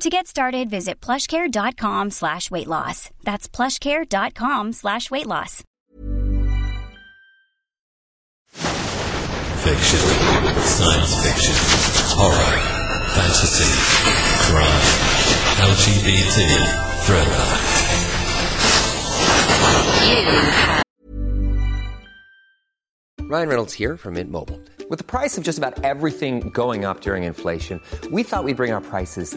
To get started, visit plushcare.com slash weight loss. That's plushcare.com slash weight loss. Fiction, science fiction, horror, fantasy, crime, LGBT, thriller. Ryan Reynolds here from Mint Mobile. With the price of just about everything going up during inflation, we thought we'd bring our prices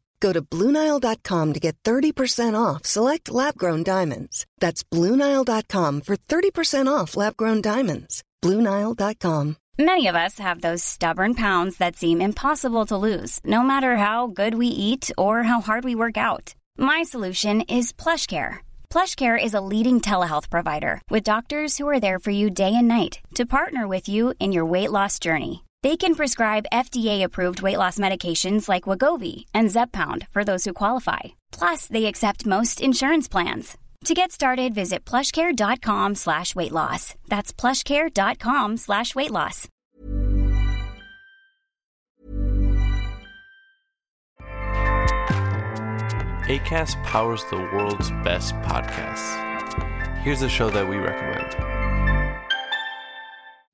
Go to BlueNile.com to get 30% off select lab grown diamonds. That's BlueNile.com for 30% off lab grown diamonds. BlueNile.com. Many of us have those stubborn pounds that seem impossible to lose, no matter how good we eat or how hard we work out. My solution is PlushCare. PlushCare is a leading telehealth provider with doctors who are there for you day and night to partner with you in your weight loss journey. They can prescribe FDA-approved weight loss medications like Wegovy and Zepbound for those who qualify. Plus, they accept most insurance plans. To get started, visit plushcare.com slash weight loss. That's plushcare.com slash weight loss. ACAST powers the world's best podcasts. Here's a show that we recommend.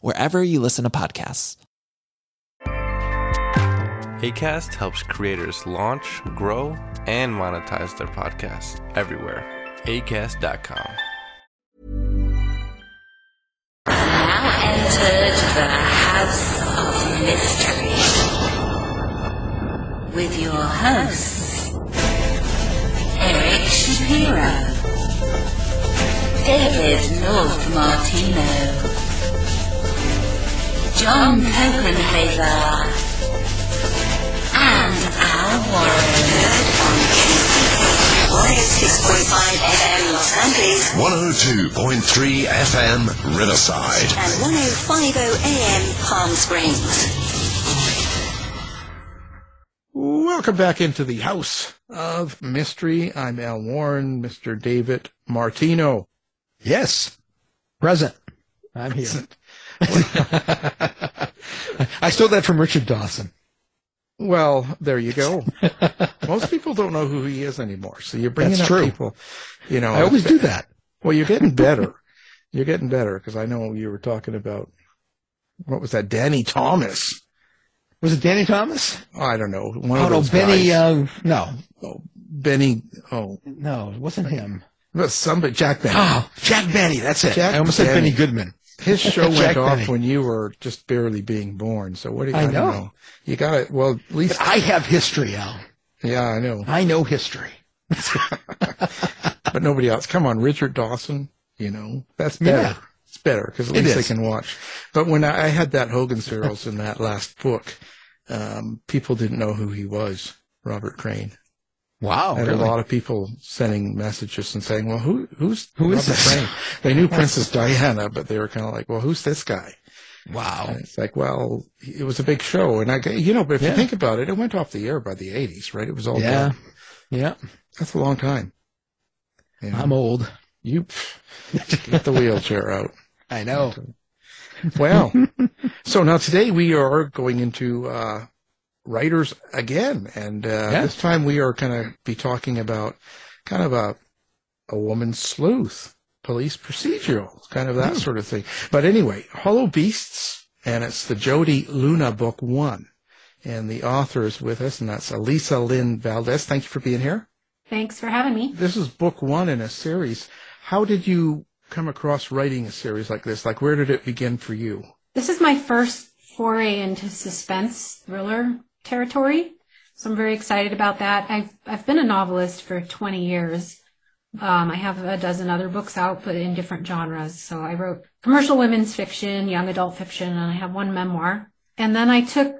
wherever you listen to podcasts. ACAST helps creators launch, grow, and monetize their podcasts everywhere. ACAST.com. Now entered the House of Mystery with your hosts, Eric Shapiro. David North Martino John Copenhaver, and Al Warren on KCK 106.5 FM Los Angeles 102.3 FM Riverside. and 105.0 AM Palm Springs. Welcome back into the House of Mystery. I'm Al Warren, Mr. David Martino. Yes. Present. I'm here. I stole that from Richard Dawson. Well, there you go. Most people don't know who he is anymore. So you're bringing That's up true. people. You know, I always do that. Well, you're getting better. you're getting better because I know you were talking about what was that? Danny Thomas. Was it Danny Thomas? I don't know. One oh, of no, Benny, uh, no. Benny. Oh, No, it wasn't him. but somebody. Jack Benny. Oh, Jack Benny, that's it. Jack I almost said Benny. Benny Goodman. His show went off Benny. when you were just barely being born. So what do you? I don't know. You got it. Well, at least. But I have history, Al. Yeah, I know. I know history. but nobody else. Come on, Richard Dawson. You know that's better. Yeah. It's better because at It least is. they can watch. But when I, I had that Hogan's Heroes in that last book, um, people didn't know who he was. Robert Crane. Wow. and really? a lot of people sending messages and saying, "Well, who who's Who is this? Crane?" They knew Princess Diana, but they were kind of like, "Well, who's this guy?" Wow. And it's like, well, it was a big show, and I, you know, but if Yeah. you think about it, it went off the air by the '80s, right? It was all Yeah. done. Yeah. That's a long time. You know, I'm old. you get the wheelchair out. I know. Well, so now today we are going into uh, writers again, and uh, Yeah. this time we are going to be talking about kind of a a woman's sleuth, police procedural, kind of that Hmm. sort of thing. But anyway, Hollow Beasts, and it's the Jodi Luna book one, and the author is with us, and that's Alisa Lynn Valdes. Thank you for being here. Thanks for having me. This is book one in a series. How did you come across writing a series like this? Like, where did it begin for you? This is my first foray into suspense thriller territory, so I'm very excited about that. I've I've been a novelist for 20 years. Um, I have a dozen other books out, but in different genres. So I wrote commercial women's fiction, young adult fiction, and I have one memoir. And then I took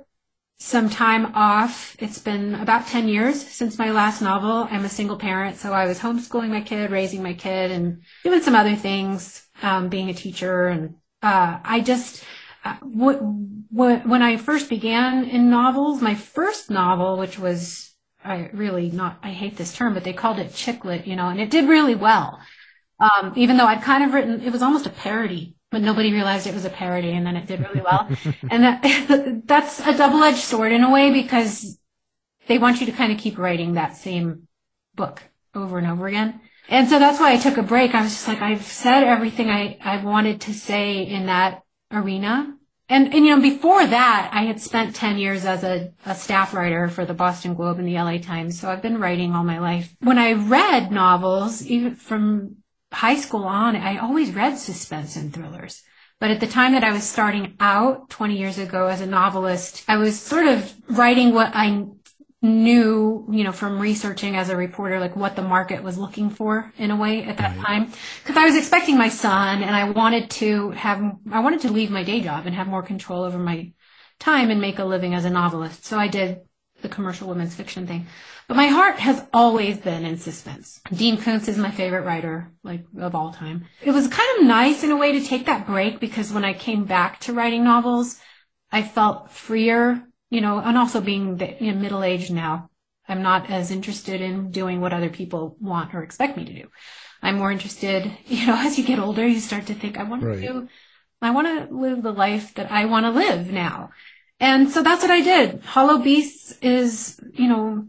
some time off. It's been about 10 years since my last novel. I'm a single parent, so I was homeschooling my kid, raising my kid, and doing some other things, um, being a teacher. And uh, I just, uh, w- w- when I first began in novels, my first novel, which was I really not, I hate this term, but they called it chick lit, you know, and it did really well. Um, even though I'd kind of written, it was almost a parody, but nobody realized it was a parody and then it did really well. and that, that's a double-edged sword in a way because they want you to kind of keep writing that same book over and over again. And so that's why I took a break. I was just like, I've said everything I, I wanted to say in that arena. And, and, you know, before that, I had spent 10 years as a, a staff writer for the Boston Globe and the LA Times. So I've been writing all my life. When I read novels, even from high school on, I always read suspense and thrillers. But at the time that I was starting out 20 years ago as a novelist, I was sort of writing what I knew, you know, from researching as a reporter, like what the market was looking for in a way at that time. Cause I was expecting my son and I wanted to have, I wanted to leave my day job and have more control over my time and make a living as a novelist. So I did the commercial women's fiction thing. But my heart has always been in suspense. Dean Koontz is my favorite writer, like, of all time. It was kind of nice in a way to take that break because when I came back to writing novels, I felt freer, you know, and also being you know, middle aged now, I'm not as interested in doing what other people want or expect me to do. I'm more interested, you know, as you get older, you start to think, I want Right. to I want to live the life that I want to live now. And so that's what I did. Hollow Beasts is, you know,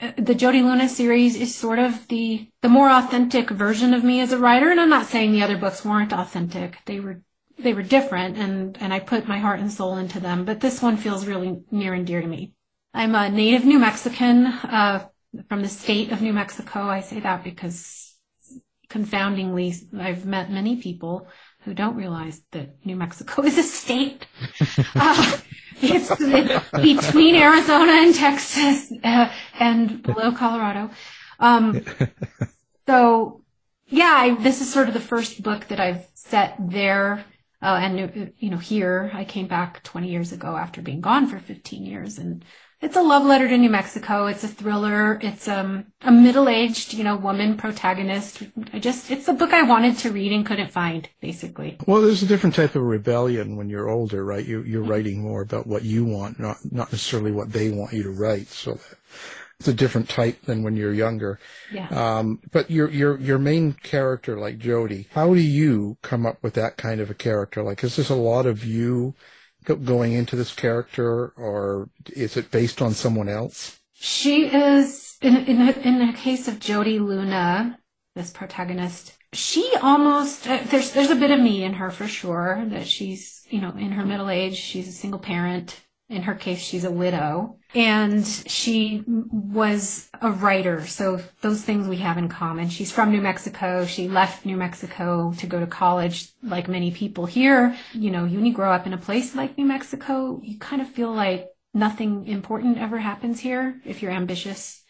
uh, the Jodi Luna series is sort of the the more authentic version of me as a writer. And I'm not saying the other books weren't authentic. They were they were different, and and I put my heart and soul into them. But this one feels really near and dear to me. I'm a native New Mexican uh, from the state of New Mexico. I say that because confoundingly, I've met many people who don't realize that New Mexico is a state. uh, it's, between Arizona and Texas uh, and below Colorado. Um, so, yeah, I, this is sort of the first book that I've set there. Uh, and, you know, here I came back 20 years ago after being gone for 15 years. And it's a love letter to New Mexico. It's a thriller. It's um, a middle-aged, you know, woman protagonist. I just, it's the book I wanted to read and couldn't find, basically. Well, there's a different type of rebellion when you're older, right? You, you're writing more about what you want, not not necessarily what they want you to write. So it's a different type than when you're younger. Yeah. Um, but your your your main character, like Jodi, how do you come up with that kind of a character? Like, is this a lot of you go- going into this character, or is it based on someone else? She is in in the, in the case of Jodi Luna, this protagonist. She almost uh, there's there's a bit of me in her for sure. That she's you know in her middle age. She's a single parent. In her case, she's a widow, and she was a writer. So those things we have in common. She's from New Mexico. She left New Mexico to go to college, like many people here. You know, when you grow up in a place like New Mexico, you kind of feel like nothing important ever happens here if you're ambitious.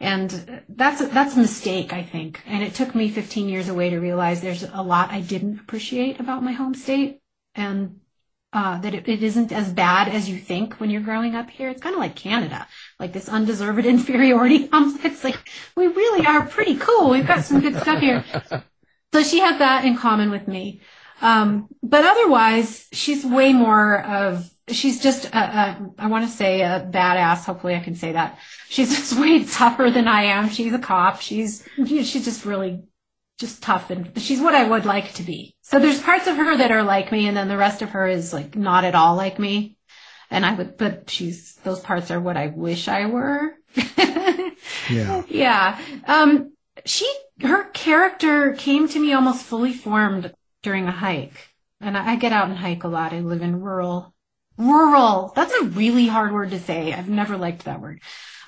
And that's, that's a mistake, I think. And it took me 15 years away to realize there's a lot I didn't appreciate about my home state and uh, that it, it isn't as bad as you think when you're growing up here. It's kind of like Canada, like this undeserved inferiority complex. Like we really are pretty cool. We've got some good stuff here. So she had that in common with me. Um, but otherwise, she's way more of, she's just, a, a, I want to say a badass. Hopefully I can say that. She's just way tougher than I am. She's a cop. She's, she's just really just tough and she's what I would like to be. So there's parts of her that are like me and then the rest of her is like not at all like me. And I would, but she's, those parts are what I wish I were. Yeah. yeah. Um, she, her character came to me almost fully formed during a hike. And I, I get out and hike a lot. I live in rural, rural. That's a really hard word to say. I've never liked that word.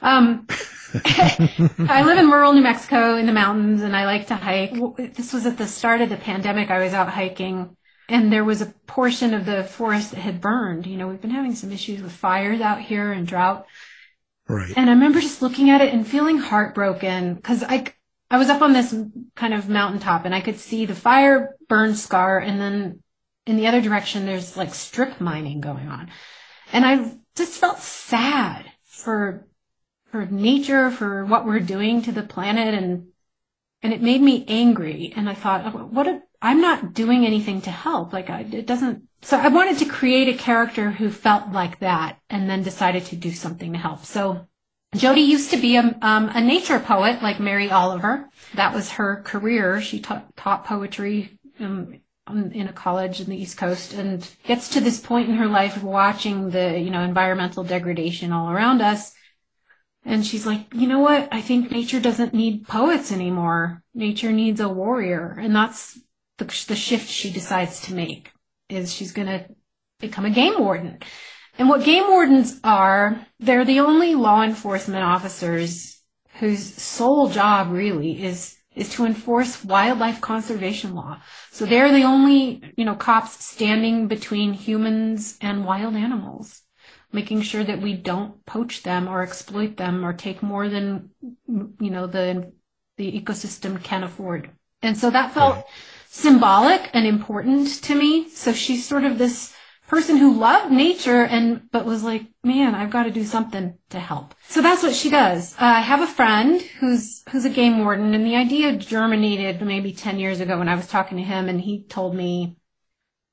Um, I live in rural New Mexico in the mountains and I like to hike. This was at the start of the pandemic. I was out hiking and there was a portion of the forest that had burned. You know, we've been having some issues with fires out here and drought. Right. And I remember just looking at it and feeling heartbroken because I, I was up on this kind of mountaintop and I could see the fire burn scar and then in the other direction there's like strip mining going on. And I just felt sad for for nature, for what we're doing to the planet and and it made me angry and I thought oh, what if I'm not doing anything to help like I, it doesn't so I wanted to create a character who felt like that and then decided to do something to help. So Jodi used to be a, um, a nature poet like Mary Oliver. That was her career. She taught, poetry um, in a college in the East Coast and gets to this point in her life watching the, you know, environmental degradation all around us. And she's like, you know what? I think nature doesn't need poets anymore. Nature needs a warrior. And that's the, the shift she decides to make is she's going to become a game warden. And what game wardens are, they're the only law enforcement officers whose sole job really is is to enforce wildlife conservation law. So they're the only, you know, cops standing between humans and wild animals, making sure that we don't poach them or exploit them or take more than, you know, the the ecosystem can afford. And so that felt symbolic and important to me. So she's sort of this person who loved nature and but was like, man, I've got to do something to help. So that's what she does. Uh, I have a friend who's who's a game warden, and the idea germinated maybe ten years ago when I was talking to him, and he told me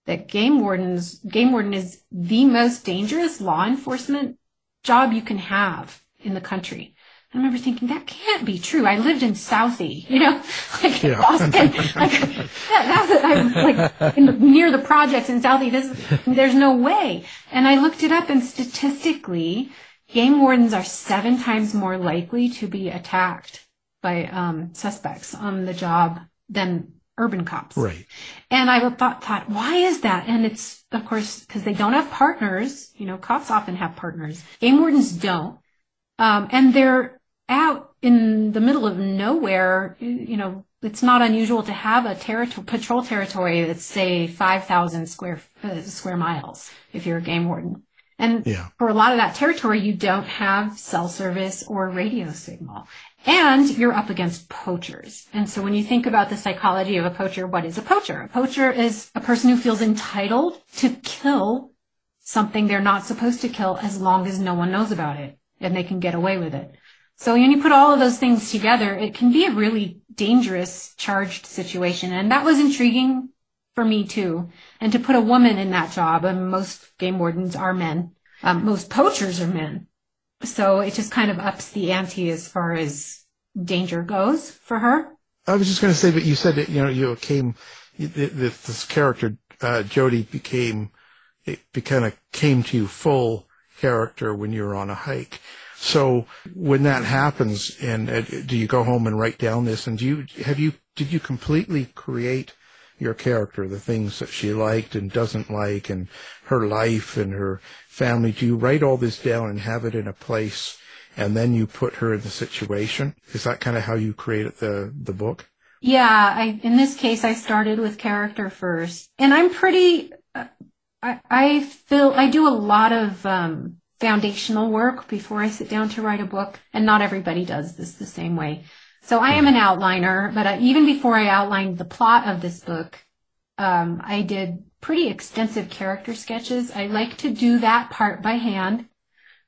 that game wardens game warden is the most dangerous law enforcement job you can have in the country. I remember thinking that can't be true. I lived in Southie, you know, like Yeah. Boston, like that, that's I'm like in the, near the projects in Southie. This, there's no way. And I looked it up, and statistically, game wardens are seven times more likely to be attacked by um, suspects on the job than urban cops. Right. And I thought, thought, why is that? And it's, of course, because they don't have partners. You know, cops often have partners. Game wardens don't. Um, and they're out in the middle of nowhere. You know, it's not unusual to have a territory, patrol territory that's say 5,000 square, uh, square miles if you're a game warden. And Yeah. for a lot of that territory, you don't have cell service or radio signal. And you're up against poachers. And so when you think about the psychology of a poacher, what is a poacher? A poacher is a person who feels entitled to kill something they're not supposed to kill as long as no one knows about it and they can get away with it. So when you put all of those things together, it can be a really dangerous, charged situation. And that was intriguing for me too. And to put a woman in that job, and most game wardens are men, um, most poachers are men. So it just kind of ups the ante as far as danger goes for her. I was just going to say, but you said that you know you came, you- th- th- this character uh, Jodi became, it kind of came to you full character when you were on a hike. So when that happens, and uh, do you go home and write down this? And do you have you did you completely create your character, the things that she liked and doesn't like, and her life and her family? Do you write all this down and have it in a place? and then you put her in the situation. Is that kind of how you created the the book? Yeah, I, in this case, I started with character first, and I'm pretty. Uh, I, I feel I do a lot of um, foundational work before I sit down to write a book, and not everybody does this the same way. So I am an outliner, but uh, even before I outlined the plot of this book, um, I did pretty extensive character sketches. I like to do that part by hand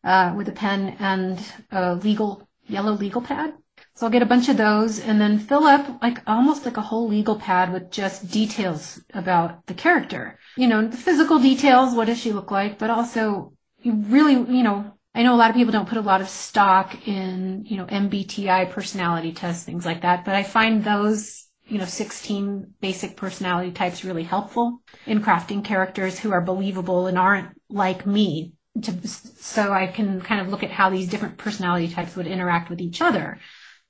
uh, with a pen and a legal yellow legal pad. So I'll get a bunch of those and then fill up like almost like a whole legal pad with just details about the character. You know, the physical details, what does she look like, but also you really, you know, I know a lot of people don't put a lot of stock in, you know, MBTI personality tests, things like that, but I find those, you know, 16 basic personality types really helpful in crafting characters who are believable and aren't like me to, so I can kind of look at how these different personality types would interact with each other.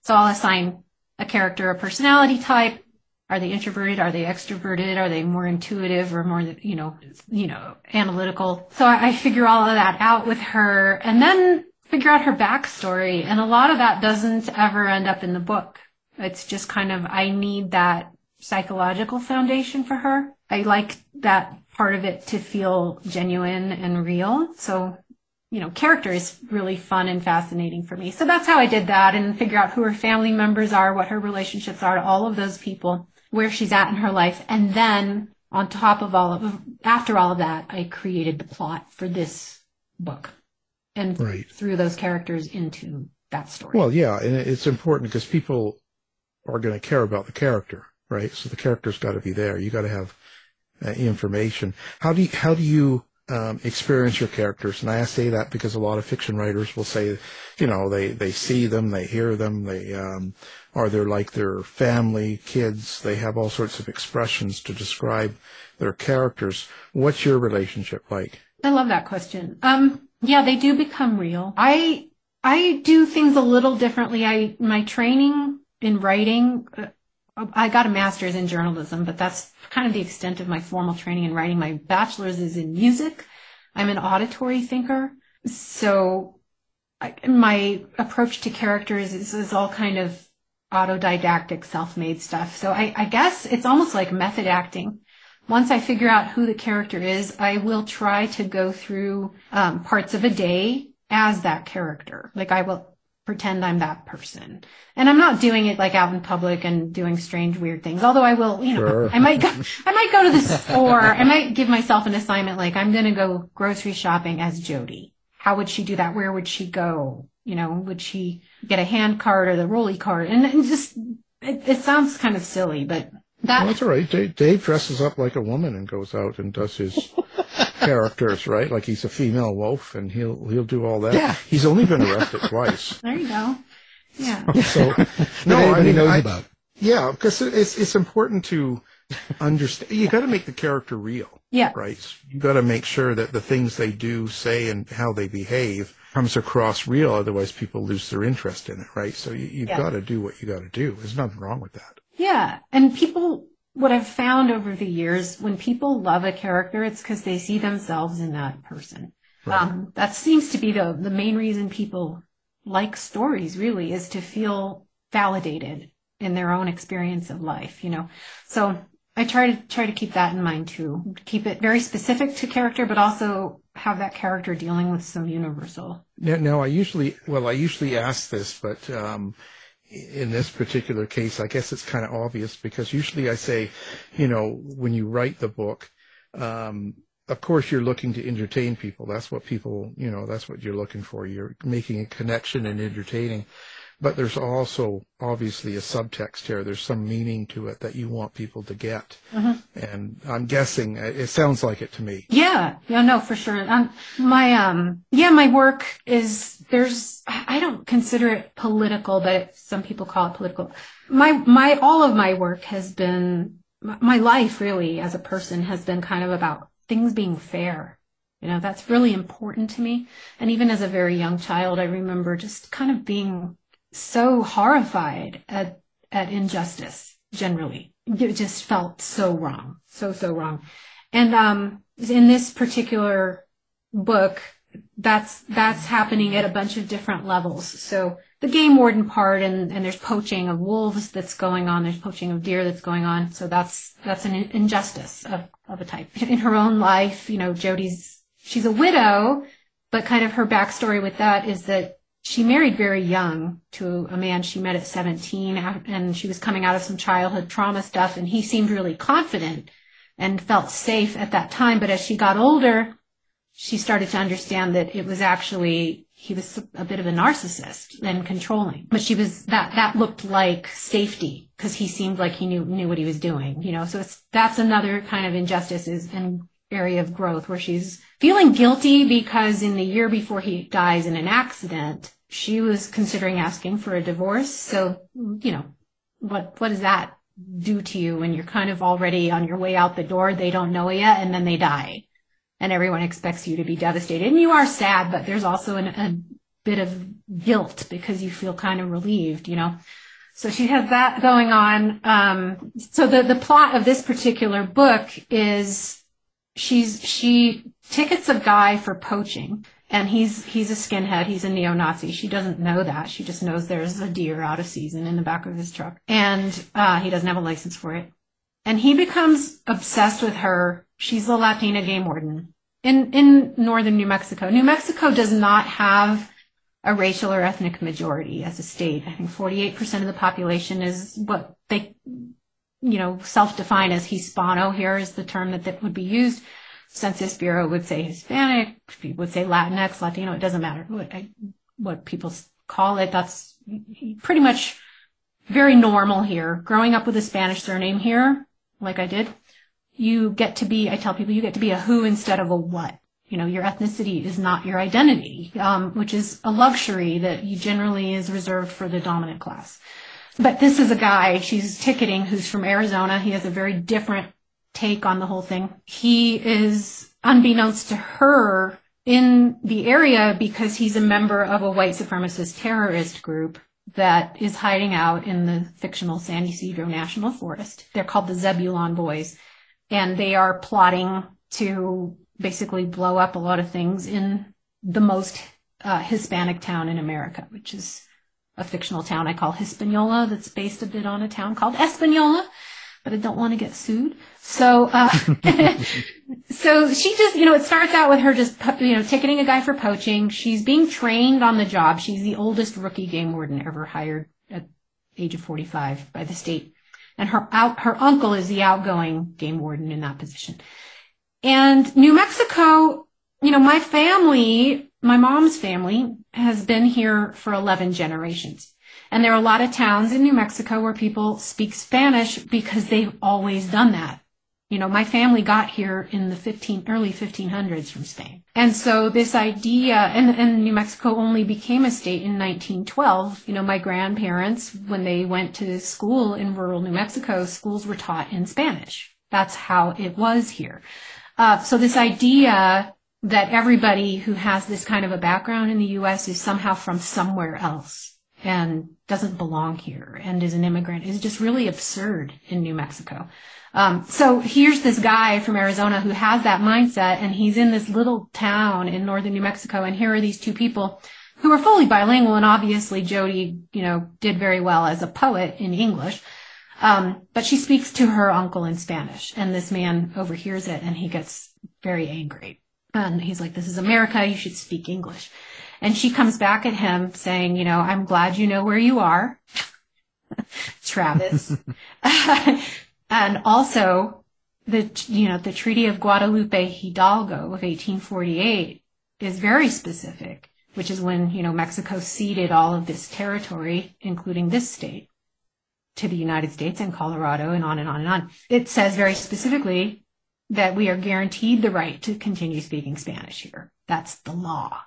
So I'll assign a character a personality type. Are they introverted? Are they extroverted? Are they more intuitive or more, you know, you know, analytical? So I, I figure all of that out with her and then figure out her backstory. And a lot of that doesn't ever end up in the book. It's just kind of, I need that psychological foundation for her. I like that part of it to feel genuine and real. So, you know, character is really fun and fascinating for me. So that's how I did that and figure out who her family members are, what her relationships are to all of those people, where she's at in her life. And then on top of all of, after all of that, I created the plot for this book and Right. threw those characters into that story. Well, yeah, and it's important because people are going to care about the character, right? So the character's got to be there. You got to have uh, information. How do you, how do you um, experience your characters? And I say that because a lot of fiction writers will say, you know, they they see them, they hear them, they um, or they're like their family, kids. They have all sorts of expressions to describe their characters. What's your relationship like? I love that question. Um, yeah, they do become real. I I do things a little differently. I my training in writing. Uh, I got a master's in journalism, but that's kind of the extent of my formal training in writing. My bachelor's is in music. I'm an auditory thinker, so I, my approach to characters is, is all kind of autodidactic, self-made stuff. So I, I guess it's almost like method acting once I figure out who the character is, I will try to go through um, parts of a day as that character. Like I will pretend I'm that person. And I'm not doing it like out in public and doing strange, weird things. Although I will, you know, Sure. I might go, I might go to the store. I might give myself an assignment like I'm going to go grocery shopping as Jodi. How would she do that? Where would she go? You know, would she get a hand cart or the rolly cart? And, and just, it, it sounds kind of silly, but that, Well, that's all right. Dave, Dave dresses up like a woman and goes out and does his characters, right? Like he's a female wolf, and he'll he'll do all that. Yeah. He's only been arrested twice. there you go. Yeah. So no, I mean, knows I- about. Yeah, because it's it's important to understand. You got to make the character real, Yeah. right? You got to make sure that the things they do, say, and how they behave comes across real. Otherwise, people lose their interest in it, right? So you, you've Yeah. got to do what you got to do. There's nothing wrong with that. Yeah. And people, what I've found over the years, when people love a character, it's because they see themselves in that person. Um, that seems to be the, the main reason people like stories really is to feel validated in their own experience of life, you know? So I try to try to keep that in mind too. Keep it very specific to character, but also have that character dealing with some universal. No, no, I usually, well, I usually ask this, but um, in this particular case, I guess it's kind of obvious because usually I say, you know, when you write the book, um, of course you're looking to entertain people. That's what people, you know, that's what you're looking for. You're making a connection and entertaining. But there's also obviously a subtext here. There's some meaning to it that you want people to get. Mm-hmm. And I'm guessing uh, it sounds like it to me. Yeah, yeah, no, for sure. Um, my um, yeah, my work is there's I don't consider it political, but some people call it political. My my all of my work has been my life really as a person has been kind of about things being fair. You know, that's really important to me. And even as a very young child, I remember just kind of being so horrified at at injustice generally. It just felt so wrong, so so wrong. And um, in this particular book, that's that's happening at a bunch of different levels. So the game warden part, and and there's poaching of wolves that's going on. There's poaching of deer that's going on. So that's that's an injustice of of a type in her own life. You know, Jodi's she's a widow, but kind of her backstory with that is that she married very young to a man she met at 17 and she was coming out of some childhood trauma stuff and he seemed really confident and felt safe at that time. But as she got older she started to understand that it was actually he was a bit of a narcissist and controlling. But she was that that looked like safety because he seemed like he knew knew what he was doing you know? So it's that's another kind of injustice is and area of growth where she's feeling guilty because in the year before he dies in an accident she was considering asking for a divorce. So, you know, what, what does that do to you when you're kind of already on your way out the door? They don't know yet and then they die and everyone expects you to be devastated and you are sad, but there's also an, a bit of guilt because you feel kind of relieved, you know? So she has that going on. Um, so the, the plot of this particular book is she's, she tickets a guy for poaching and he's he's a skinhead. He's a neo-Nazi. She doesn't know that. She just knows there's a deer out of season in the back of his truck, and uh, he doesn't have a license for it. And he becomes obsessed with her. She's the Latina game warden in in northern New Mexico. New Mexico does not have a racial or ethnic majority as a state. I think 48% of the population is what they, you know, self-define as Hispano. Here is the term that, that would be used. Census Bureau would say Hispanic, people would say Latinx, Latino. It doesn't matter what, what people call it. That's pretty much very normal here. Growing up with a Spanish surname here, like I did, you get to be, I tell people, you get to be a who instead of a what. You know, your ethnicity is not your identity, um, which is a luxury that you generally is reserved for the dominant class. But this is a guy she's ticketing who's from Arizona. He has a very different take on the whole thing. He is, unbeknownst to her, in the area because he's a member of a white supremacist terrorist group that is hiding out in the fictional San Ysidro National Forest. They're called the Zebulon Boys, and they are plotting to basically blow up a lot of things in the most uh, Hispanic town in America, which is a fictional town I call Hispaniola that's based a bit on a town called Espanola but I don't want to get sued. So, uh, so she just, you know, it starts out with her just, you know, ticketing a guy for poaching. She's being trained on the job. She's the oldest rookie game warden ever hired at age of 45 by the state. And her out, her uncle is the outgoing game warden in that position. And New Mexico, you know, my family, my mom's family has been here for 11 generations. And there are a lot of towns in New Mexico where people speak Spanish because they've always done that. You know, my family got here in the 15, early 1500s from Spain. And so this idea, and, and New Mexico only became a state in 1912. You know, my grandparents, when they went to school in rural New Mexico, schools were taught in Spanish. That's how it was here. Uh, so this idea that everybody who has this kind of a background in the U.S. is somehow from somewhere else and doesn't belong here and is an immigrant is just really absurd in New Mexico. Um, so here's this guy from Arizona who has that mindset and he's in this little town in northern New Mexico and here are these two people who are fully bilingual and obviously Jodi, you know, did very well as a poet in English. Um, but she speaks to her uncle in Spanish, and this man overhears it, and he gets very angry. And he's like, "This is America. You should speak English." And she comes back at him saying, "You know, I'm glad you know where you are, Travis." and also, the you know the Treaty of Guadalupe Hidalgo of 1848 is very specific, which is when you know Mexico ceded all of this territory, including this state, to the United States and Colorado, and on and on and on. It says very specifically that we are guaranteed the right to continue speaking Spanish here. That's the law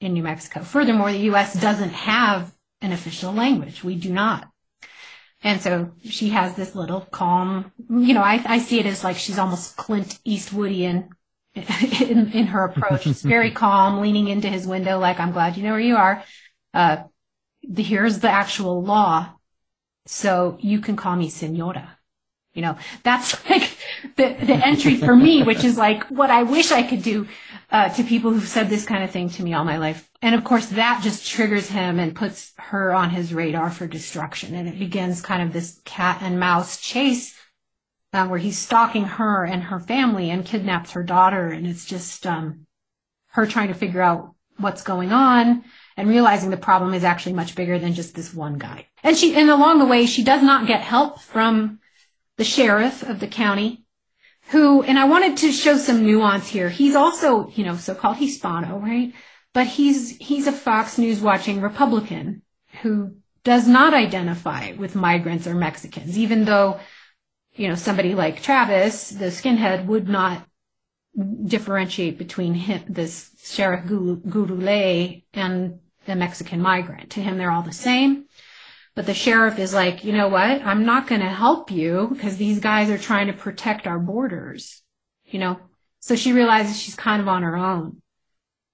in New Mexico. Furthermore, the U.S. doesn't have an official language. We do not. And so she has this little calm, you know, I, I see it as like she's almost Clint Eastwoodian in, in her approach. It's very calm, leaning into his window, like, I'm glad you know where you are. Uh, the, here's the actual law. So you can call me senora. You know, that's the, the entry for me, which is like what I wish I could do uh, to people who've said this kind of thing to me all my life. And of course, that just triggers him and puts her on his radar for destruction. And it begins kind of this cat and mouse chase uh, where he's stalking her and her family and kidnaps her daughter. And it's just um, her trying to figure out what's going on and realizing the problem is actually much bigger than just this one guy. And she, and along the way, she does not get help from the sheriff of the county who, and I wanted to show some nuance here. He's also, you know, so-called Hispano, right? But he's, he's a Fox News watching Republican who does not identify with migrants or Mexicans, even though, you know, somebody like Travis, the skinhead, would not differentiate between him, this Sheriff Gurule and the Mexican migrant. To him, they're all the same. But the sheriff is like, you know what? I'm not going to help you because these guys are trying to protect our borders, you know? So she realizes she's kind of on her own.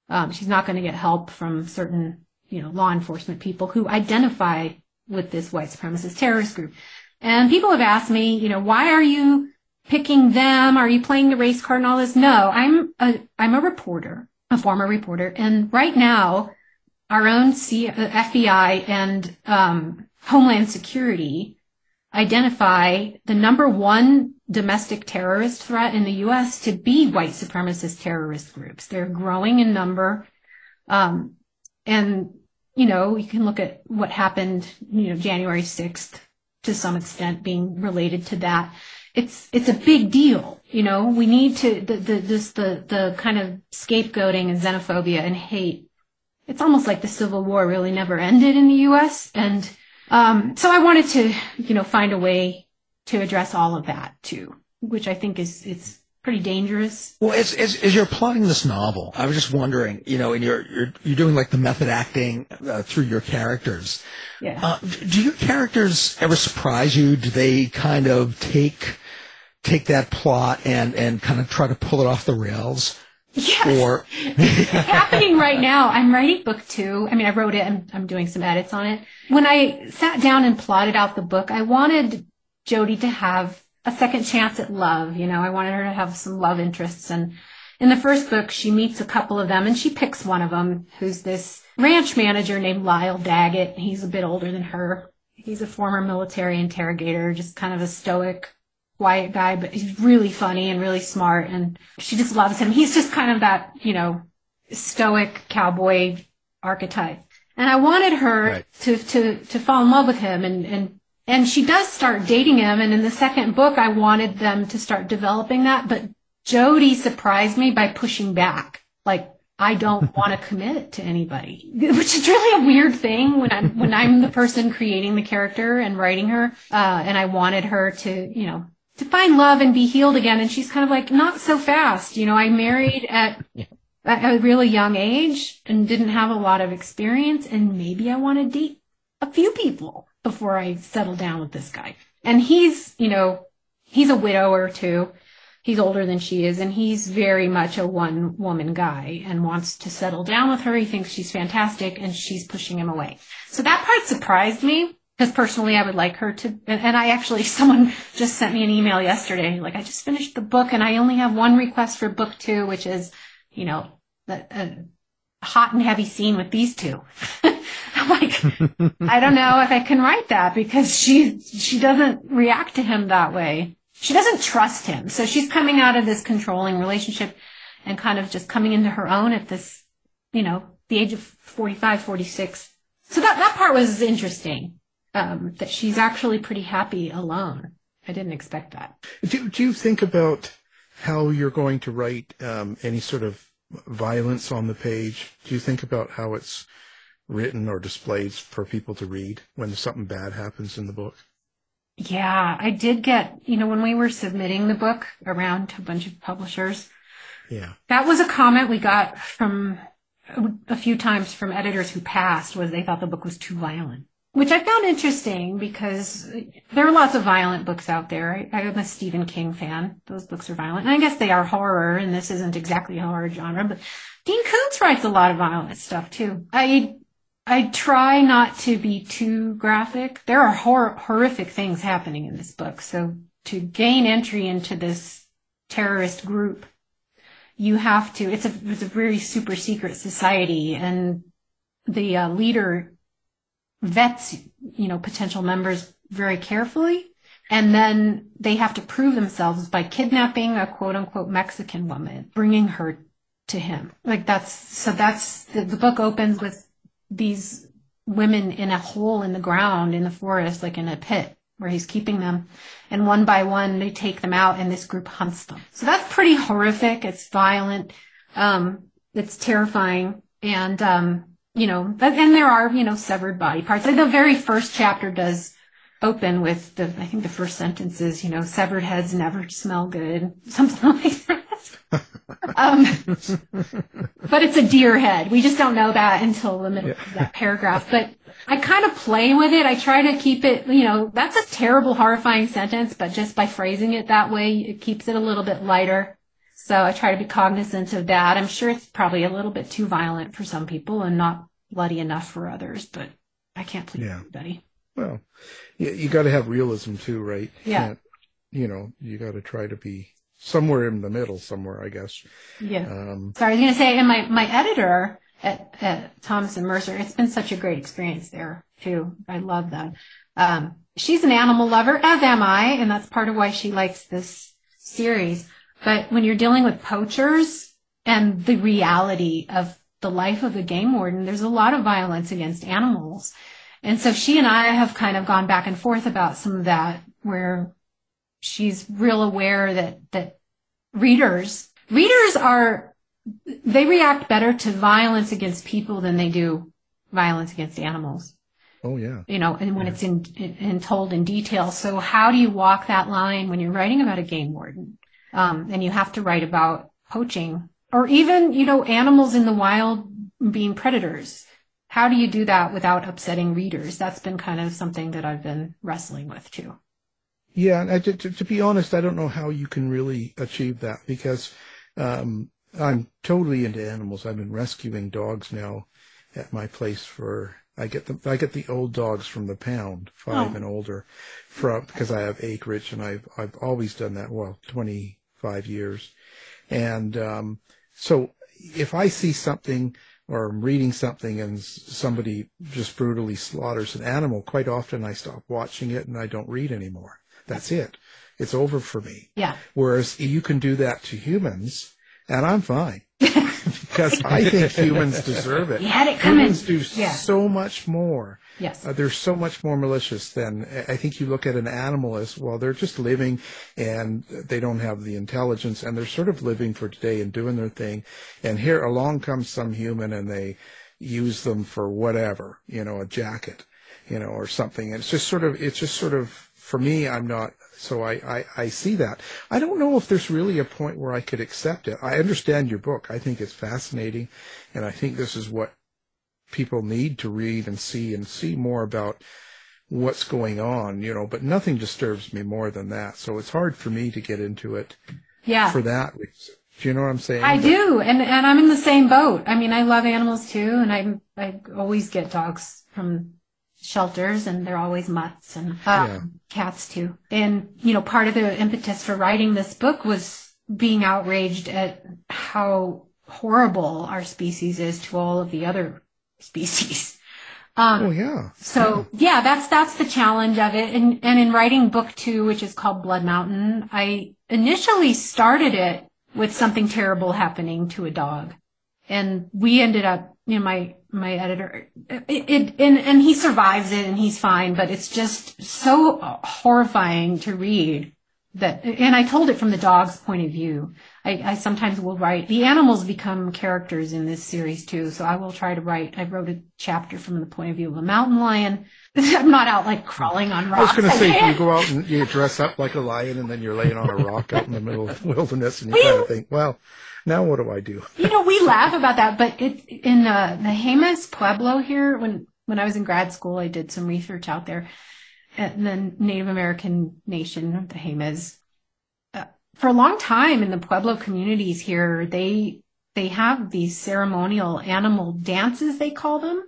Um, she's not going to get help from certain, you know, law enforcement people who identify with this white supremacist terrorist group. And people have asked me, you know, why are you picking them? Are you playing the race card and all this? No, I'm a, I'm a reporter, a former reporter. And right now, our own C- uh, FBI and um, Homeland Security identify the number one domestic terrorist threat in the U.S. to be white supremacist terrorist groups. They're growing in number. Um, and, you know, you can look at what happened, you know, January 6th to some extent being related to that. It's, it's a big deal. You know, we need to, the, the, this, the, the kind of scapegoating and xenophobia and hate. It's almost like the Civil War really never ended in the U.S. And, um, so I wanted to, you know, find a way to address all of that too, which I think is it's pretty dangerous. Well, as, as, as you're plotting this novel, I was just wondering, you know, and you're you're you're doing like the method acting uh, through your characters. Yeah. Uh, do your characters ever surprise you? Do they kind of take take that plot and and kind of try to pull it off the rails? Yes. Or it's happening right now. I'm writing book two. I mean, I wrote it. I'm, I'm doing some edits on it. When I sat down and plotted out the book, I wanted Jodi to have a second chance at love. You know, I wanted her to have some love interests. And in the first book, she meets a couple of them and she picks one of them who's this ranch manager named Lyle Daggett. He's a bit older than her. He's a former military interrogator, just kind of a stoic, quiet guy, but he's really funny and really smart. And she just loves him. He's just kind of that, you know, stoic cowboy archetype. And I wanted her Right. to, to, to fall in love with him and, and, and she does start dating him. And in the second book, I wanted them to start developing that, but Jodi surprised me by pushing back. Like, I don't want to commit to anybody, which is really a weird thing when I'm, when I'm the person creating the character and writing her. Uh, and I wanted her to, you know, to find love and be healed again. And she's kind of like, not so fast. You know, I married at, at a really young age and didn't have a lot of experience. And maybe I want to date a few people before I settle down with this guy. And he's, you know, he's a widower too. He's older than she is, and he's very much a one woman guy and wants to settle down with her. He thinks she's fantastic and she's pushing him away. So that part surprised me because personally I would like her to, and, I actually, someone just sent me an email yesterday, like I just finished the book and I only have one request for book two, which is, you know, the, a hot and heavy scene with these two. I'm like, I don't know if I can write that because she she doesn't react to him that way. She doesn't trust him. So she's coming out of this controlling relationship and kind of just coming into her own at this, you know, the age of 45, 46. So that, that part was interesting. Um, that she's actually pretty happy alone. I didn't expect that. Do, do you think about how you're going to write um, any sort of violence on the page? Do you think about how it's written or displayed for people to read when something bad happens in the book? Yeah, I did get, you know, when we were submitting the book around to a bunch of publishers, Yeah. that was a comment we got from a few times from editors who passed was they thought the book was too violent. Which I found interesting because there are lots of violent books out there. I, I'm a Stephen King fan. Those books are violent. And I guess they are horror, and this isn't exactly a horror genre, but Dean Koontz writes a lot of violent stuff too. I I try not to be too graphic. There are hor- horrific things happening in this book. So to gain entry into this terrorist group, you have to, it's a, it's a very super secret society and the uh, leader vets, you know, potential members very carefully. And then they have to prove themselves by kidnapping a quote unquote Mexican woman, bringing her to him. Like that's, so that's, the, the book opens with these women in a hole in the ground in the forest, like in a pit where he's keeping them. And one by one, they take them out and this group hunts them. So that's pretty horrific. It's violent. Um, it's terrifying. And, um, you know, and there are, you know, severed body parts. The very first chapter does open with the, I think the first sentence is, you know, severed heads never smell good. Something like that. um, but it's a deer head. We just don't know that until the middle of that paragraph. But I kind of play with it. I try to keep it, you know, that's a terrible, horrifying sentence, but just by phrasing it that way, it keeps it a little bit lighter. So I try to be cognizant of that. I'm sure it's probably a little bit too violent for some people and not bloody enough for others, but I can't please Yeah. everybody. Well, you, you got to have realism too, right? You Yeah. You know, you got to try to be somewhere in the middle, somewhere, I guess. Yeah. Um, Sorry, I was going to say, and my, my editor at, at Thomas and Mercer, it's been such a great experience there too. I love that. Um, she's an animal lover, as am I, and that's part of why she likes this series. But when you're dealing with poachers and the reality of the life of the game warden, there's a lot of violence against animals. And so she and I have kind of gone back and forth about some of that where she's real aware that, that readers, readers are, they react better to violence against people than they do violence against animals oh yeah. you know, and when it's in, in, in told in detail. So how do you walk that line when you're writing about a game warden? Um, and you have to write about poaching or even, you know, animals in the wild being predators. How do you do that without upsetting readers? That's been kind of something that I've been wrestling with too. Yeah, and to, to, to be honest, I don't know how you can really achieve that because um, I'm totally into animals. I've been rescuing dogs now at my place for I get the I get the old dogs from the pound, five Oh. and older, from because I have acreage and I've I've always done that. Well, twenty five years, and um, so if I see something or I'm reading something and somebody just brutally slaughters an animal, quite often I stop watching it and I don't read anymore. That's it. It's over for me. Yeah. Whereas you can do that to humans, and I'm fine because I think humans deserve it. You had it coming. Humans do Yeah. so much more. Yes. Uh, they're so much more malicious than I think you look at an animal as well. They're just living, and they don't have the intelligence, and they're sort of living for today and doing their thing. And here along comes some human, and they use them for whatever, you know, a jacket, you know, or something. And it's just sort of, it's just sort of for me. I'm not. So I, I, I see that. I don't know if there's really a point where I could accept it. I understand your book. I think it's fascinating, and I think this is what people need to read and see and see more about what's going on, you know, but nothing disturbs me more than that. So it's hard for me to get into it Yeah. for that reason. Do you know what I'm saying? I do, and and I'm in the same boat. I mean, I love animals too, and I I always get dogs from shelters, and they're always mutts and uh, Yeah. cats too. And you know, part of the impetus for writing this book was being outraged at how horrible our species is to all of the other species. Um, oh yeah. so yeah, that's that's the challenge of it. And and in writing book two, which is called Blood Mountain, I initially started it with something terrible happening to a dog, and we ended up, you know, my my editor, it, it and and he survives it and he's fine, but it's just so horrifying to read that and I told it from the dog's point of view. I, I sometimes will write the animals become characters in this series too, so I will try to write. I wrote a chapter from the point of view of a mountain lion. I'm not out like crawling on rocks. I was going to say, you go out and you dress up like a lion, and then you're laying on a rock out in the middle of the wilderness, and you kind of think, well, now what do I do? you know, we laugh about that, but it in uh, the Jemez Pueblo here, when when I was in grad school, I did some research out there, the Native American nation, the Jemez. Uh, for a long time in the Pueblo communities here, they they have these ceremonial animal dances, they call them,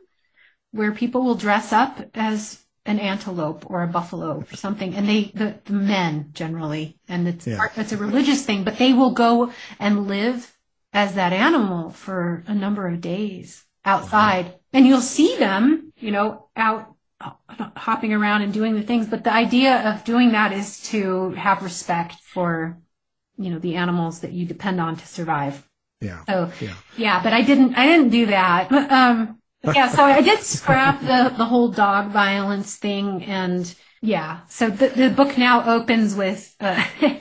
where people will dress up as an antelope or a buffalo or something, and they the, the men generally, and it's Yeah. part- it's a religious thing, but they will go and live as that animal for a number of days outside, and you'll see them, you know, out hopping around and doing the things. But the idea of doing that is to have respect for, you know, the animals that you depend on to survive. Yeah. So Yeah. yeah, but I didn't I didn't do that. But, um yeah, so I did scrap the the whole dog violence thing and yeah. So the the book now opens with uh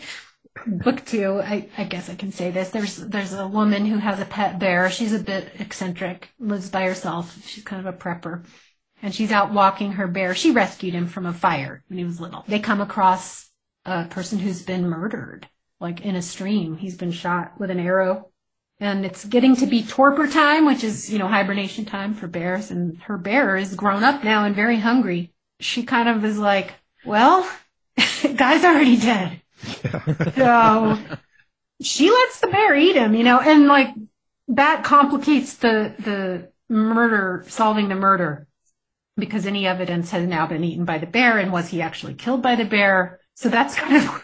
book 2. I I guess I can say this. There's there's a woman who has a pet bear. She's a bit eccentric, lives by herself. She's kind of a prepper. And she's out walking her bear. She rescued him from a fire when he was little. They come across a person who's been murdered, like in a stream. He's been shot with an arrow and it's getting to be torpor time, which is, you know, hibernation time for bears. And her bear is grown up now and very hungry. She kind of is like, well, guy's already dead. so she lets the bear eat him, you know, and like that complicates the, the murder, solving the murder because any evidence has now been eaten by the bear. And was he actually killed by the bear? So that's kind of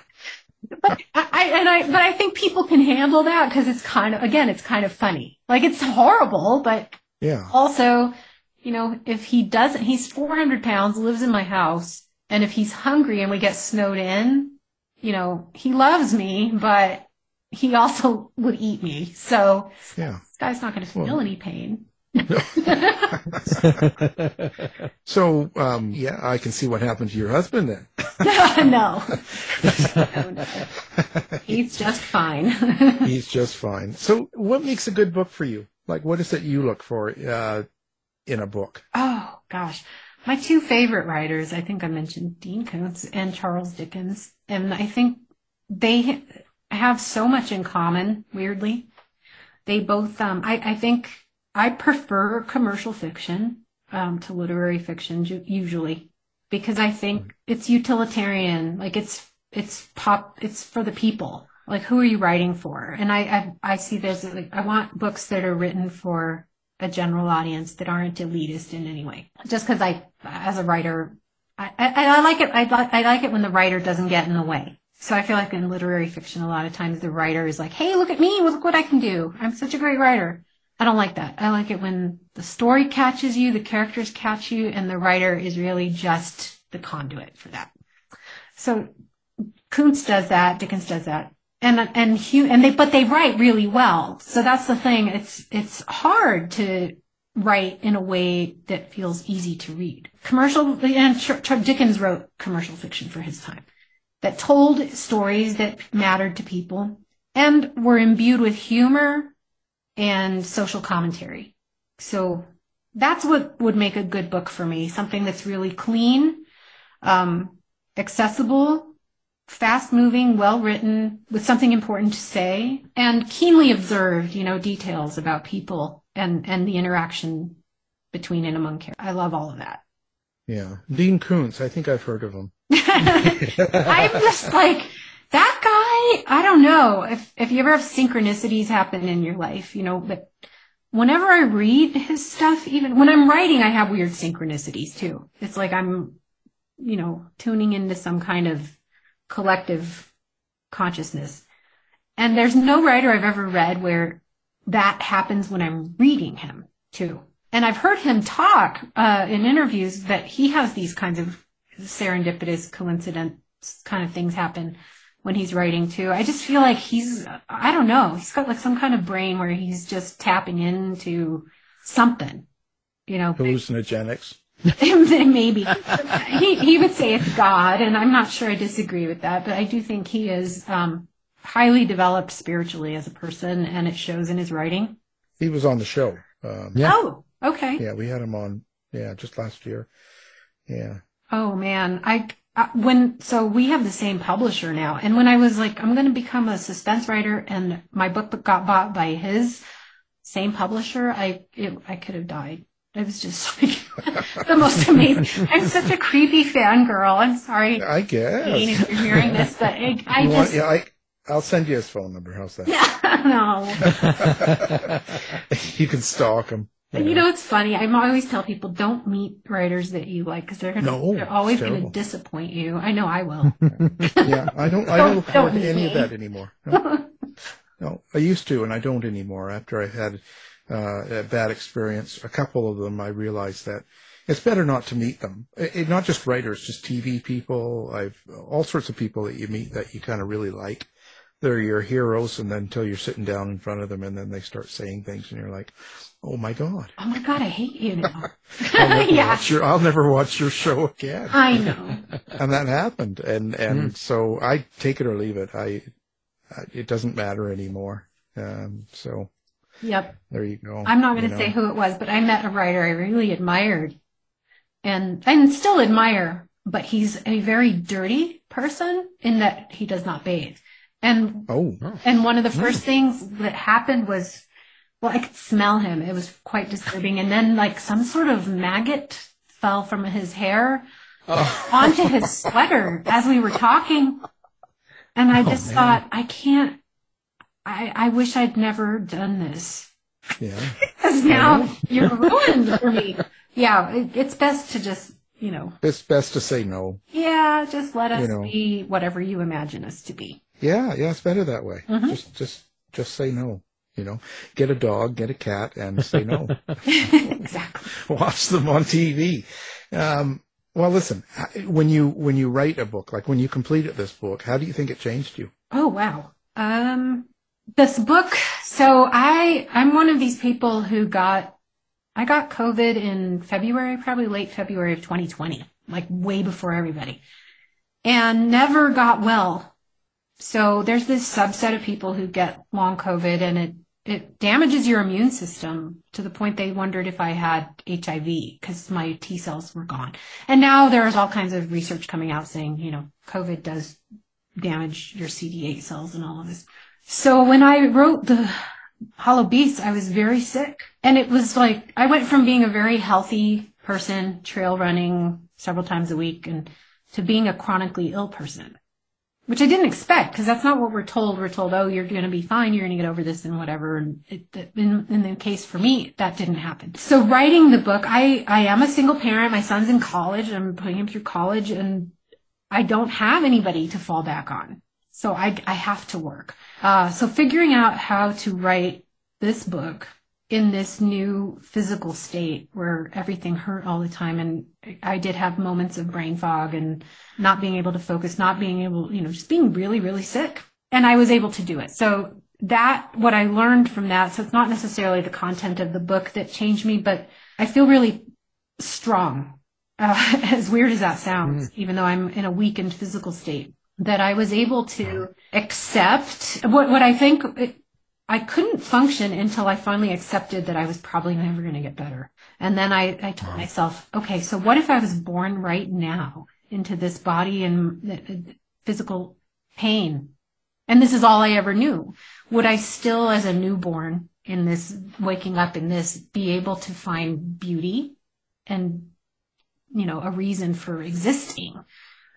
but I, and I but I think people can handle that because it's kind of again it's kind of funny. Like it's horrible, but Yeah. also, you know, if he doesn't, he's 400 pounds, lives in my house, and if he's hungry and we get snowed in, you know, he loves me, but he also would eat me. So Yeah. this guy's not going to feel Well- any pain. So, um, yeah, I can see what happened to your husband then. no. No. He's just fine. He's just fine. So, what makes a good book for you? Like, what is it you look for uh, in a book? Oh gosh, my two favorite writers, I think I mentioned Dean Koontz and Charles Dickens, and I think they have so much in common. Weirdly, they both. Um, I, I think I prefer commercial fiction um, to literary fiction usually because I think it's utilitarian. Like it's it's pop. It's for the people. Like who are you writing for? And I I, I see this. Like, I want books that are written for a general audience that aren't elitist in any way. Just because I, as a writer, I, I, I like it. I, I like it when the writer doesn't get in the way. So I feel like in literary fiction, a lot of times the writer is like, "Hey, look at me! Look what I can do! I'm such a great writer." I don't like that. I like it when the story catches you, the characters catch you, and the writer is really just the conduit for that. So Koontz does that, Dickens does that, and and Hugh, and they but they write really well. So that's the thing. It's it's hard to write in a way that feels easy to read. Commercial and Dickens wrote commercial fiction for his time that told stories that mattered to people and were imbued with humor and social commentary. So that's what would make a good book for me. Something that's really clean, um, accessible, fast moving, well written, with something important to say, and keenly observed, you know, details about people and, and the interaction between and among characters. I love all of that. Yeah. Dean Koontz, I think I've heard of him. I'm just like that guy. I don't know if if you ever have synchronicities happen in your life, you know. But whenever I read his stuff, even when I'm writing, I have weird synchronicities too. It's like I'm, you know, tuning into some kind of collective consciousness. And there's no writer I've ever read where that happens when I'm reading him too. And I've heard him talk uh, in interviews that he has these kinds of serendipitous, coincidence kind of things happen when he's writing too. I just feel like he's, I don't know, he's got like some kind of brain where he's just tapping into something, you know. Hallucinogenics. Maybe he he would say it's God, and I'm not sure I disagree with that, but I do think he is um, highly developed spiritually as a person, and it shows in his writing. He was on the show. Um, Oh, okay. Yeah, we had him on. Yeah, just last year. Yeah. Oh man, I uh, when so we have the same publisher now, and when I was like, I'm going to become a suspense writer, and my book got bought by his same publisher, I it, I could have died. i was just like the most amazing. I'm such a creepy fangirl. I'm sorry. I guess. Dean, if you're hearing this, but I, I You want- just yeah, I, I'll send you his phone number. How's that? no. you can stalk him. And you know, it's funny. I always tell people don't meet writers that you like because they're gonna, No, they're always going to disappoint you. I know I will. yeah, I don't. I Don't- don't, don't have meet any of that anymore. No. no, I used to, and I don't anymore. After I had uh, a bad experience, a couple of them, I realized that it's better not to meet them. It, it- not just writers, just TV people. I've all sorts of people that you meet that you kind of really like. They're your heroes, and then until you're sitting down in front of them, and then they start saying things, and you're like, "Oh my god, oh my god, I hate you now. I'll never yeah, watch your I'll never watch your show again." I know. and that happened and and so i take it or leave it i I- it doesn't matter anymore um so Yep. there you go I'm not going to say who it was, but I met a writer I really admired, and and still admire. But he's a very dirty person in that he does not bathe. And oh and one of the first things that happened was, well, I could smell him. It was quite disturbing. And then like some sort of maggot fell from his hair oh. onto his sweater as we were talking. And I oh, just man. thought, I can't, I, I wish I'd never done this. yeah Because now you're ruined for me. Yeah, it, it's best to just, you know, it's best to say no yeah, just let us You know. be whatever you imagine us to be. Yeah yeah it's better that way Mhm. just just just say no you know get a dog get a cat and say no exactly. watch them on tv um well listen when you when you write a book like when you completed this book how do you think it changed you Oh wow. Um this book so I I'm one of these people who got I got COVID in February, probably late February of 2020, like way before everybody. And never got well. So there's this subset of people who get long COVID and it it damages your immune system to the point they wondered if I had HIV because my T cells were gone. And now there's all kinds of research coming out saying, you know, COVID does damage your CD8 cells and all of this. So when I wrote the Hollow Beasts, I was very sick. And it was like, I went from being a very healthy person, trail running several times a week, and to being a chronically ill person, which I didn't expect because that's not what we're told. We're told, oh, you're going to be fine. You're going to get over this and whatever. And it, in, in the case for me, that didn't happen. So writing the book, I, I am a single parent. My son's in college. I'm putting him through college and I don't have anybody to fall back on. So I, I have to work. Uh, so figuring out how to write this book in this new physical state where everything hurt all the time. And I did have moments of brain fog and not being able to focus, not being able, you know, just being really, really sick. And I was able to do it. So that, what I learned from that, so it's not necessarily the content of the book that changed me, but I feel really strong uh, as weird as that sounds, even though I'm in a weakened physical state, that I was able to accept what, what I think it, I couldn't function until I finally accepted that I was probably never going to get better. And then I, I told myself, okay, so what if I was born right now into this body and uh, physical pain? And this is all I ever knew. Would I still, as a newborn in this, waking up in this, be able to find beauty and you know, a reason for existing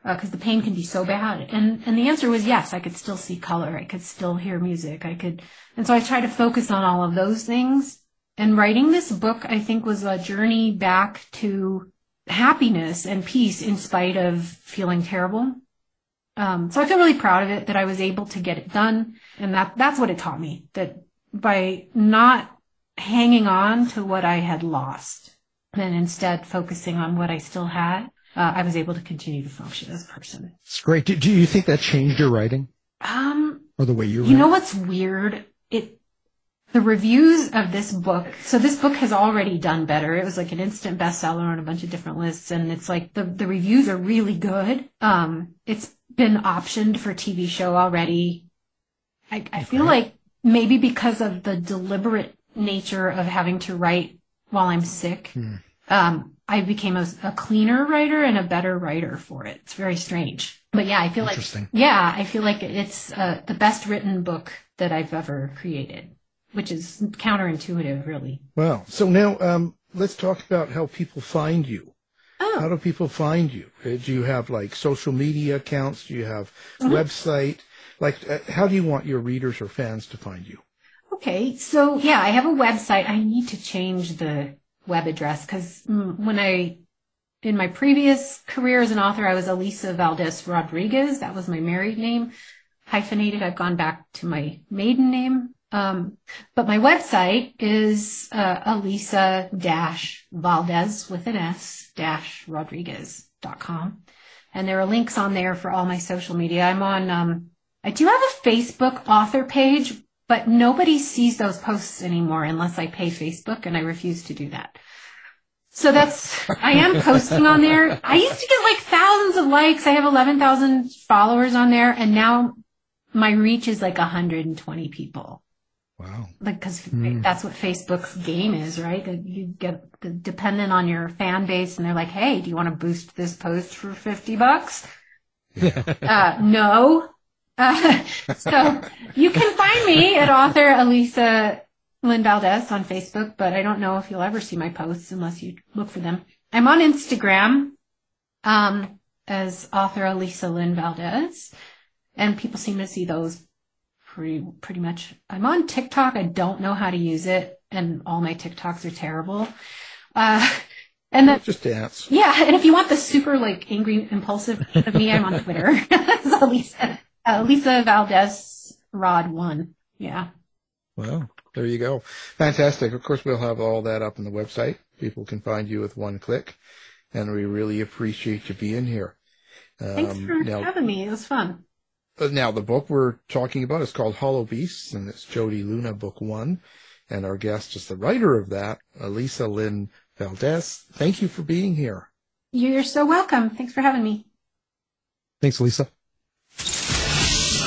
because the pain can be so bad. And and the answer was yes. I could still see color. I could still hear music. I could, and so I tried to focus on all of those things. And writing this book, I think, was a journey back to happiness and peace in spite of feeling terrible. Um, so I feel really proud of it that I was able to get it done, and that that's what it taught me. That by not hanging on to what I had lost and instead focusing on what I still had, uh, I was able to continue to function as a person. It's great. Do, do you think that changed your writing Um, or the way you? you know what's weird? It the reviews of this book. So this book has already done better. It was like an instant bestseller on a bunch of different lists, and it's like the the reviews are really good. Um, it's been optioned for TV show already. I, I feel like maybe because of the deliberate nature of having to write while I'm sick, Hmm. um, I became a, a cleaner writer and a better writer for it. It's very strange. But yeah, I feel like, yeah, I feel like it's uh, the best written book that I've ever created, which is counterintuitive, really. Wow. So now um, let's talk about how people find you. Oh. How do people find you? Uh, Do you have like social media accounts? Do you have Mhm. website? Like, uh, how do you want your readers or fans to find you? Okay, so yeah, I have a website. I need to change the web address because when I, in my previous career as an author, I was Alisa Valdes Rodriguez. That was my married name. Hyphenated, I've gone back to my maiden name. Um, but my website is uh, Alisa dash Valdes with an S dash Rodriguez dot com. And there are links on there for all my social media. I'm on, um, I do have a Facebook author page, but nobody sees those posts anymore unless I pay Facebook and I refuse to do that. So that's, I am posting on there. I used to get like thousands of likes. I have 11,000 followers on there and now my reach is like 120 people. Wow. Like, cause Hmm. that's what Facebook's game is, right? That you get dependent on your fan base and they're like, Hey, do you want to boost this post for 50 bucks? uh, no. Uh, so you can find me at author Alisa Lynn Valdes on Facebook, but I don't know if you'll ever see my posts unless you look for them. I'm on Instagram, um, as author Alisa Lynn Valdes, and people seem to see those pretty, pretty much. I'm on TikTok. I don't know how to use it, and all my TikToks are terrible. Uh, and then Just dance. yeah, and if you want the super like angry impulsive of me, I'm on Twitter. it's Lisa, uh, Lisa Valdes Rod one. Yeah. Well, there you go. Fantastic. Of course, we'll have all that up on the website. People can find you with one click, and we really appreciate you being here. Thanks Um, for now, having me. It was fun. Uh, Now, the book we're talking about is called Hollow Beasts, and it's Jodi Luna, book one. And our guest is the writer of that, Alisa Lynn Valdes. Thank you for being here. You're so welcome. Thanks for having me. Thanks, Lisa.